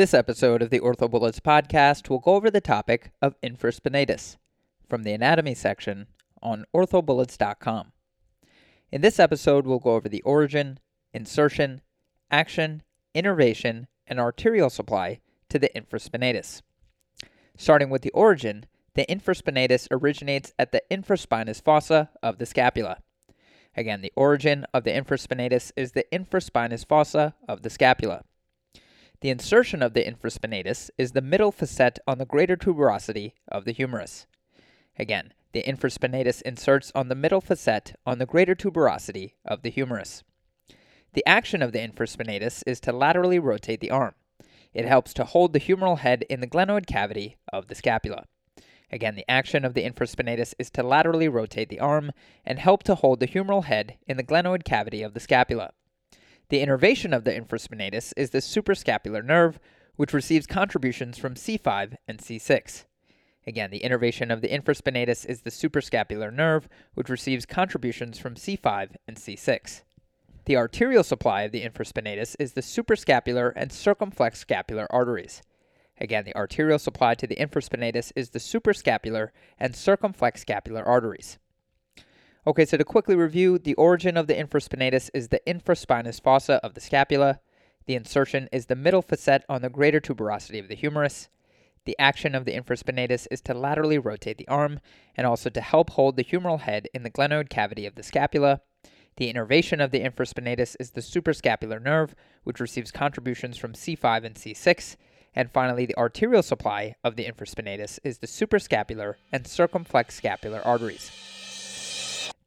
This episode of the OrthoBullets podcast will go over the topic of infraspinatus from the anatomy section on orthobullets.com. In this episode, we'll go over the origin, insertion, action, innervation, and arterial supply to the infraspinatus. Starting with the origin, the infraspinatus originates at the infraspinous fossa of the scapula. Again, the origin of the infraspinatus is the infraspinous fossa of the scapula. The insertion of the infraspinatus is the middle facet on the greater tuberosity of the humerus. Again, the infraspinatus inserts on the middle facet on the greater tuberosity of the humerus. The action of the infraspinatus is to laterally rotate the arm. It helps to hold the humeral head in the glenoid cavity of the scapula. Again, the action of the infraspinatus is to laterally rotate the arm and help to hold the humeral head in the glenoid cavity of the scapula. The innervation of the infraspinatus is the suprascapular nerve, which receives contributions from C5 and C6. Again, the innervation of the infraspinatus is the suprascapular nerve, which receives contributions from C5 and C6. The arterial supply of the infraspinatus is the suprascapular and circumflex scapular arteries. Again, the arterial supply to the infraspinatus is the suprascapular and circumflex scapular arteries. Okay, so to quickly review, the origin of the infraspinatus is the infraspinous fossa of the scapula. The insertion is the middle facet on the greater tuberosity of the humerus. The action of the infraspinatus is to laterally rotate the arm and also to help hold the humeral head in the glenoid cavity of the scapula. The innervation of the infraspinatus is the suprascapular nerve, which receives contributions from C5 and C6. And finally, the arterial supply of the infraspinatus is the suprascapular and circumflex scapular arteries.